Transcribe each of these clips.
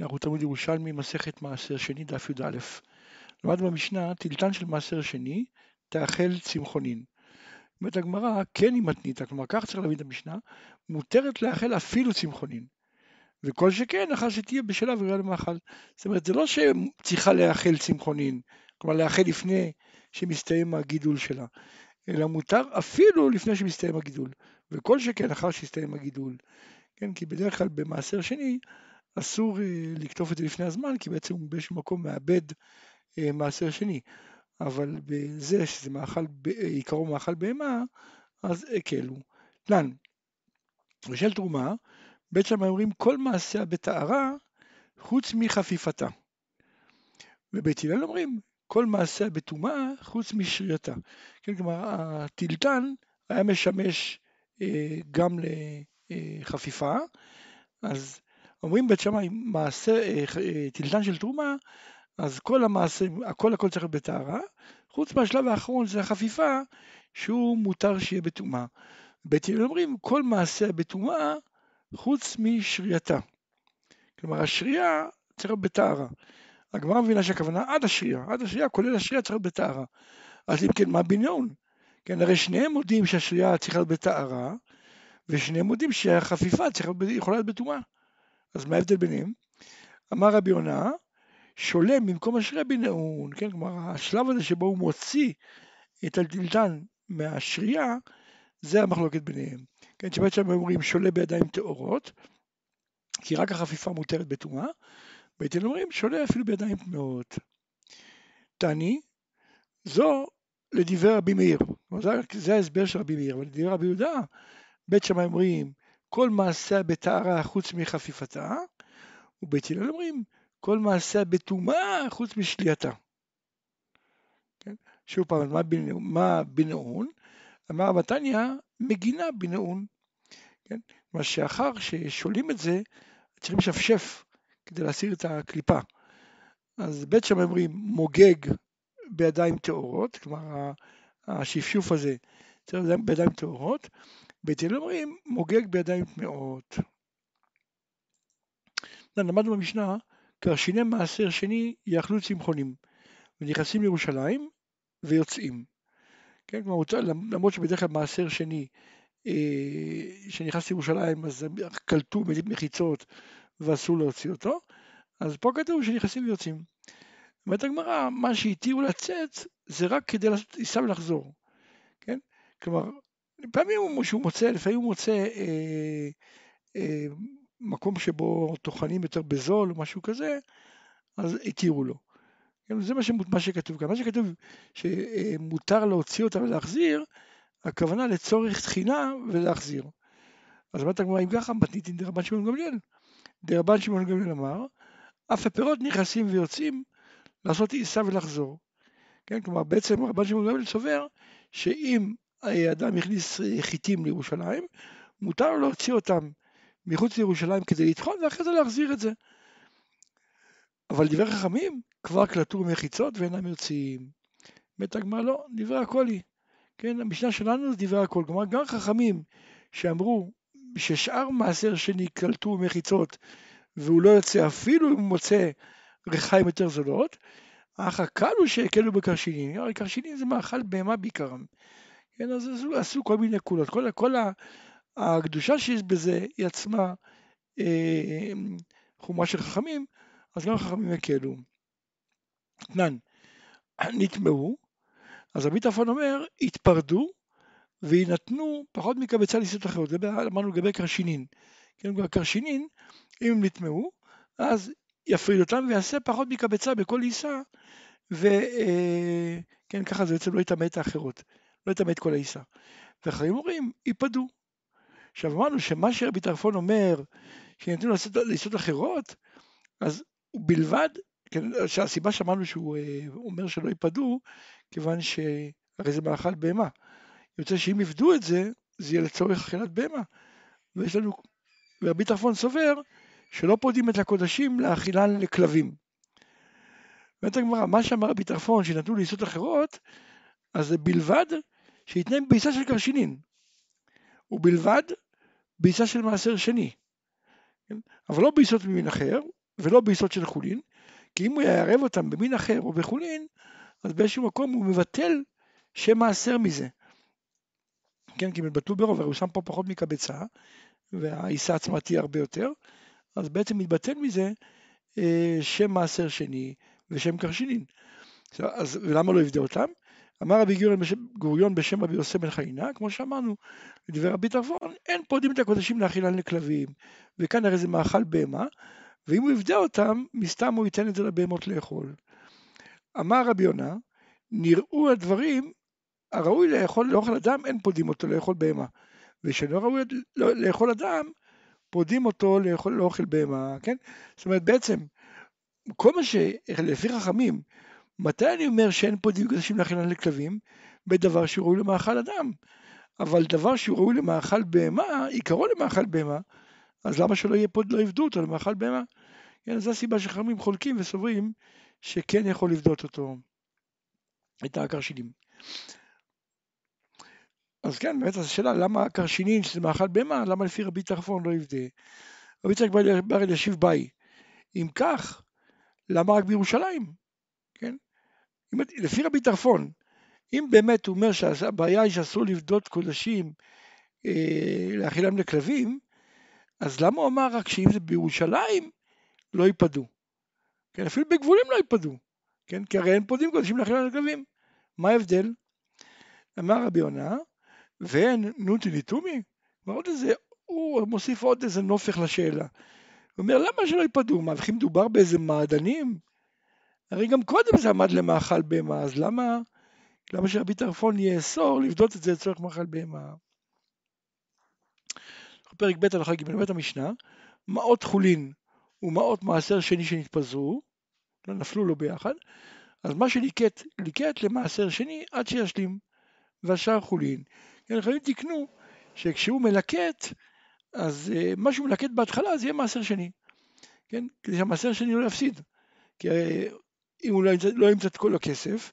אנחנו תלמוד ירושלמי, מסכת מעשר שני, דף י"א. למד במשנה, טילטן של מעשר שני, תאכל צמחונין. אומרת הגמרא, כן היא מתניתא, כלומר כך צריך להבין את המשנה, מותרת לאכל אפילו צמחונין. וכל שכן, לאחר שתהיה בשלה וראויה למאכל. זאת אומרת, זה לא שצריכה לאכל צמחונין, כלומר לאכל לפני שמסתיים הגידול שלה, אלא מותר אפילו לפני שמסתיים הגידול. וכל שכן, אחר שהסתיים הגידול. כן, כי בדרך כלל במעשר שני, אסור אה, לקטוף את זה לפני הזמן, כי בעצם הוא באיזשהו מקום מאבד אה, מעשר שני. אבל בזה שזה מאכל, עיקרו מאכל בהמה, אז הקלו. תנן, בשל תרומה, בית שמאי אומרים כל מעשיה בטהרה חוץ מחפיפתה. ובית הלל אומרים כל מעשיה בטומאה חוץ משרייתה. כן, כלומר הטילטן היה משמש אה, גם לחפיפה, אז אומרים בית שמאי מעשה, אה, אה, טילטן של תרומה, אז כל המעשה, הכל הכל צריך להיות בטהרה, חוץ מהשלב האחרון זה החפיפה, שהוא מותר שיהיה בטומאה. בית הלל אומרים כל מעשה בטומאה חוץ משרייתה. כלומר השרייה צריך להיות בטהרה. הגמרא מבינה שהכוונה עד השרייה, עד השרייה כולל השרייה צריך להיות בטהרה. אז אם כן מה בניון? כן, הרי שניהם מודים שהשרייה צריכה להיות בטהרה, ושניהם מודים שהחפיפה צריכה להיות, יכולה להיות בטומאה. אז מה ההבדל ביניהם? אמר רבי יונה, שולם במקום אשרי בנאון, כן, כלומר השלב הזה שבו הוא מוציא את הטלטן מהשרייה, זה המחלוקת ביניהם. כן, שבעת שם אומרים שולה בידיים טהורות, כי רק החפיפה מותרת בטומאה, בית אומרים שולה אפילו בידיים טמאות. תני, זו לדברי רבי מאיר, זה ההסבר של רבי מאיר, אבל לדברי רבי יהודה, בית שמאי אומרים כל מעשה בטהרה חוץ מחפיפתה, ובית הלל אומרים כל מעשה בטומאה חוץ משלייתה. כן? שוב פעם, מה בנאון? אמר בתניא, מגינה בנאון. כן? מה שאחר ששולים את זה, צריכים לשפשף כדי להסיר את הקליפה. אז בית שם אומרים מוגג בידיים טהורות, כלומר השפשוף הזה צריך בידיים טהורות, בית הלל אומרים מוגג בידיים טמאות. למדנו במשנה, קרשיני מעשר שני יאכלו צמחונים, ונכנסים לירושלים ויוצאים. כן, כלומר, למרות שבדרך כלל מעשר שני, אה, שנכנס לירושלים אז קלטו מחיצות ואסור להוציא אותו, אז פה כתוב שנכנסים ויוצאים. אומרת הגמרא, מה שהתירו לצאת זה רק כדי לעשות טיסה ולחזור. כן? כלומר, לפעמים שהוא מוצא, לפעמים הוא מוצא אה, אה, מקום שבו טוחנים יותר בזול או משהו כזה, אז התירו לו. זה מה, שמות, מה שכתוב כאן. מה שכתוב שמותר להוציא אותה ולהחזיר, הכוונה לצורך תחינה ולהחזיר. אז אמרת הגמרא, אם ככה, מתניתין דרבן שמעון גמליאל. דרבן שמעון גמליאל אמר, אף הפירות נכנסים ויוצאים לעשות עיסה ולחזור. כן, כלומר בעצם רבן שמעון גמליאל סובר שאם אדם הכניס חיטים לירושלים, מותר לו להוציא אותם מחוץ לירושלים כדי לטחון ואחרי זה להחזיר את זה. אבל דברי חכמים כבר קלטו מחיצות ואינם יוצאים. מת הגמרא לא, דברי הכל היא. כן, המשנה שלנו זה דברי הכל. כלומר, גם חכמים שאמרו ששאר מעשר שני קלטו מחיצות והוא לא יוצא אפילו אם הוא מוצא ריחיים יותר זולות, אך הקל הוא שהקלו בקרשינים. הרי קרשינים זה מאכל בהמה בעיקרם. כן, אז עשו, עשו כל מיני קולות. כל, כל הקדושה שיש בזה היא עצמה אה, חומה של חכמים, אז גם החכמים הקלו. אתנן, נטמעו, אז רבי טרפון אומר, התפרדו ויינתנו פחות מקבצה ליסות אחרות, זה אמרנו לגבי קרשינין. כן, קרשינין, אם הם נטמעו, אז יפריד אותם ויעשה פחות מקבצה בכל עיסה, וכן, ככה זה בעצם לא יטמא את האחרות, לא יטמא את כל העיסה. ואחרים אומרים, ייפדו. עכשיו אמרנו שמה שרבי טרפון אומר, שניתנו לעשות לעשות אחרות, אז בלבד, כן, שהסיבה שאמרנו שהוא אה, אומר שלא ייפדו, כיוון שהרי זה מאכל בהמה. יוצא שאם יפדו את זה, זה יהיה לצורך אכילת בהמה. ויש לנו, ורבי טרפון סובר שלא פודים את הקודשים לאכילן לכלבים. אומרת הגמרא, מה שאמר רבי טרפון שנתנו לעיסות אחרות, אז זה בלבד שיתנם ביצה של קרשינין. ובלבד ביצה של מעשר שני. כן? אבל לא ביצות ממין אחר, ולא ביסוד של חולין, כי אם הוא יערב אותם במין אחר או בחולין, אז באיזשהו מקום הוא מבטל שם מעשר מזה. כן, כי הם התבטלו ברוב, הרי הוא שם פה פחות מקבצה, והעיסה עצמה תהיה הרבה יותר, אז בעצם מתבטל מזה אה, שם מעשר שני ושם קרשינין. אז ולמה לא יבדה אותם? אמר רבי גוריון בשם רבי יוסי בן חנינה, כמו שאמרנו, לדברי רבי טרפון, אין פודים את הקודשים להאכילן לכלבים, וכאן הרי זה מאכל בהמה, ואם הוא יפדה אותם, מן הסתם הוא ייתן את זה לבהמות לאכול. אמר רבי יונה, נראו הדברים הראוי לאכול לאוכל אדם, אין פודים אותו לאכול בהמה. ושלא ראוי לאכול אדם, פודים אותו לאכול לאוכל בהמה, כן? זאת אומרת, בעצם, כל מה שלפי חכמים, מתי אני אומר שאין פודים קודשים להאכילן לכלבים? בדבר שהוא ראוי למאכל אדם. אבל דבר שהוא ראוי למאכל בהמה, עיקרו למאכל בהמה, אז למה שלא יהיה פוד לא יפדו אותו למאכל בהמה? כן, זו הסיבה שחכמים חולקים וסוברים שכן יכול לפדות אותו, את הכרשינים. אז כן, באמת השאלה למה הכרשינין שזה מאכל בהמה, למה לפי רבי טרפון לא יפדה? רבי יצחק בר אלישיב באי. אם כך, למה רק בירושלים? לפי רבי טרפון, אם באמת הוא אומר שהבעיה היא שאסור לבדות קודשים אה, לאכילם לכלבים, אז למה הוא אמר רק שאם זה בירושלים לא ייפדו? כן, אפילו בגבולים לא ייפדו, כן? כי הרי אין פודים קודשים לאכילם לכלבים. מה ההבדל? אמר רבי יונה, ואין נוטי ליטומי? עוד איזה, הוא מוסיף עוד איזה נופך לשאלה. הוא אומר, למה שלא ייפדו? מה, וכי מדובר באיזה מעדנים? הרי גם קודם זה עמד למאכל בהמה, אז למה, למה שרבי טרפון יאסור לבדות את זה לצורך מאכל בהמה? פרק ב' הלכה ג' בית המשנה, מעות חולין ומעות מעשר שני שנתפזרו, לא נפלו לו ביחד, אז מה שליקט, ליקט למעשר שני עד שישלים, והשאר חולין. כן, חייבים תקנו שכשהוא מלקט, אז uh, מה שהוא מלקט בהתחלה זה יהיה מעשר שני, כן? כדי שהמעשר שני לא יפסיד. כי אם הוא לא ימצא, לא ימצא את כל הכסף,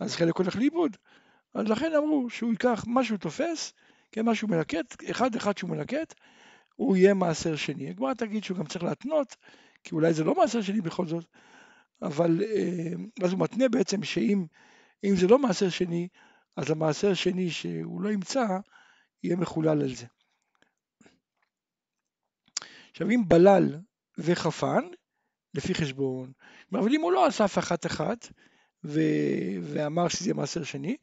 אז חלק הולך לאיבוד. אז לכן אמרו שהוא ייקח מה שהוא תופס, כן, מה שהוא מלקט, אחד אחד שהוא מלקט, הוא יהיה מעשר שני. הגמרא תגיד שהוא גם צריך להתנות, כי אולי זה לא מעשר שני בכל זאת, אבל אה, אז הוא מתנה בעצם שאם זה לא מעשר שני, אז המעשר שני שהוא לא ימצא, יהיה מחולל על זה. עכשיו אם בלל וחפן, לפי חשבון, אבל אם הוא לא אסף אחת אחת ו... ואמר שזה מעשר שני,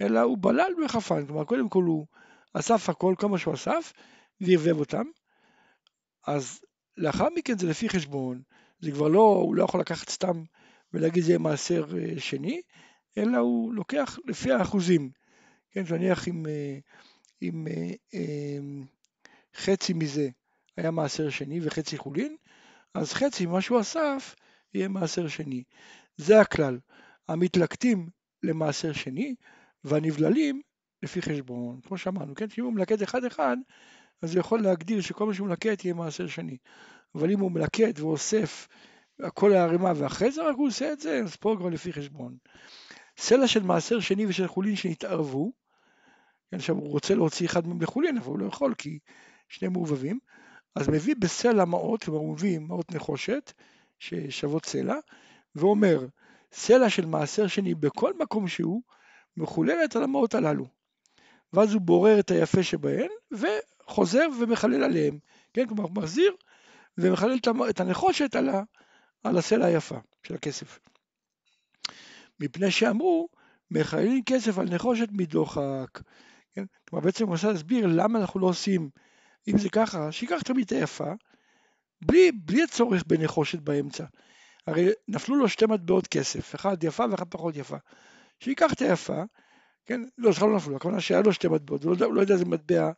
אלא הוא בלל וחפן, כלומר קודם כל הוא אסף הכל, כמה שהוא אסף, וערבב אותם, אז לאחר מכן זה לפי חשבון, זה כבר לא, הוא לא יכול לקחת סתם ולהגיד זה מעשר אה, שני, אלא הוא לוקח לפי האחוזים. כן, נניח אם, אה, אם אה, חצי מזה היה מעשר שני וחצי חולין, אז חצי ממה שהוא אסף יהיה מעשר שני. זה הכלל. המתלקטים למעשר שני והנבללים לפי חשבון. כמו שאמרנו, כן? שאם הוא מלקט אחד-אחד, אז הוא יכול להגדיר שכל מה שהוא מלקט יהיה מעשר שני. אבל אם הוא מלקט ואוסף הכל הערימה ואחרי זה רק הוא עושה את זה, אז פה כבר לפי חשבון. סלע של מעשר שני ושל חולין שהתערבו, כן, עכשיו הוא רוצה להוציא אחד מהם לחולין, אבל הוא לא יכול כי שניהם מעובבים, אז מביא בסלע מעות, הוא מביא מעות נחושת ששוות סלע, ואומר, סלע של מעשר שני בכל מקום שהוא, מחוללת על המעות הללו. ואז הוא בורר את היפה שבהן, וחוזר ומחלל עליהם. כן, כלומר הוא מחזיר ומחלל את הנחושת על, ה, על הסלע היפה של הכסף. מפני שאמרו, מחללים כסף על נחושת מדוחק. כן? כלומר בעצם הוא רוצה להסביר למה אנחנו לא עושים אם זה ככה, שייקח תמיד היפה, בלי, בלי הצורך בנחושת באמצע. הרי נפלו לו שתי מטבעות כסף, אחת יפה ואחת פחות יפה. שייקח את היפה, כן, לא, סליחה לא נפלו, הכוונה שהיה לו שתי מטבעות, הוא לא, לא יודע איזה מטבע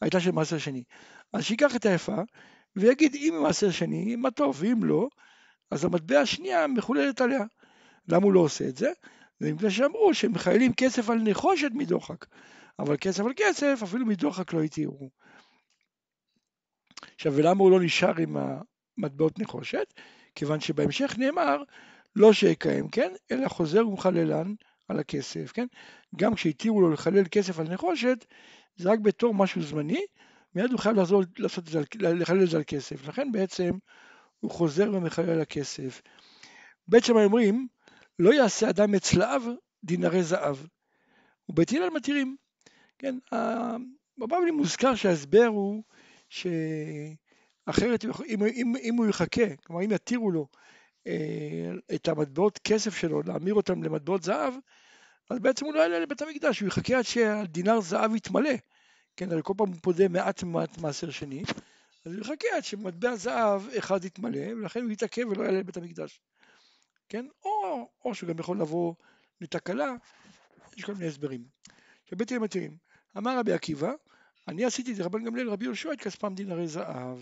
הייתה של מעשר שני. אז שייקח את היפה, ויגיד אם היא מעשר שני, מה טוב, ואם לא, אז המטבע השנייה מחוללת עליה. למה הוא לא עושה את זה? זה מפני שאמרו שהם מחיילים כסף על נחושת מדוחק, אבל כסף על כסף אפילו מדוחק לא התירו. עכשיו, ולמה הוא לא נשאר עם המטבעות נחושת? כיוון שבהמשך נאמר, לא שיקיים, כן? אלא חוזר ומחללן על הכסף, כן? גם כשהתירו לו לחלל כסף על נחושת, זה רק בתור משהו זמני, מיד הוא חייב לחזור לעשות את זה, לחלל את זה על כסף. לכן בעצם הוא חוזר ומחלל הכסף. בית שמאי אומרים, לא יעשה אדם מצלב דינרי זהב. ובית הלל מתירים. כן, בבבלי מוזכר שההסבר הוא שאחרת, אם, אם, אם הוא יחכה, כלומר אם יתירו לו אה, את המטבעות כסף שלו, להמיר אותם למטבעות זהב, אז בעצם הוא לא יעלה לבית המקדש, הוא יחכה עד שהדינר זהב יתמלא. כן, הרי כל פעם הוא פודה מעט מעט מעשר שני, אז הוא יחכה עד שמטבע זהב אחד יתמלא, ולכן הוא יתעכב ולא יעלה לבית המקדש. כן, או, או שהוא גם יכול לבוא לתקלה, יש כל מיני הסברים. שבית מתירים. אמר רבי עקיבא, אני עשיתי את רבן גמליאל רבי יהושע את כספם דינרי זהב.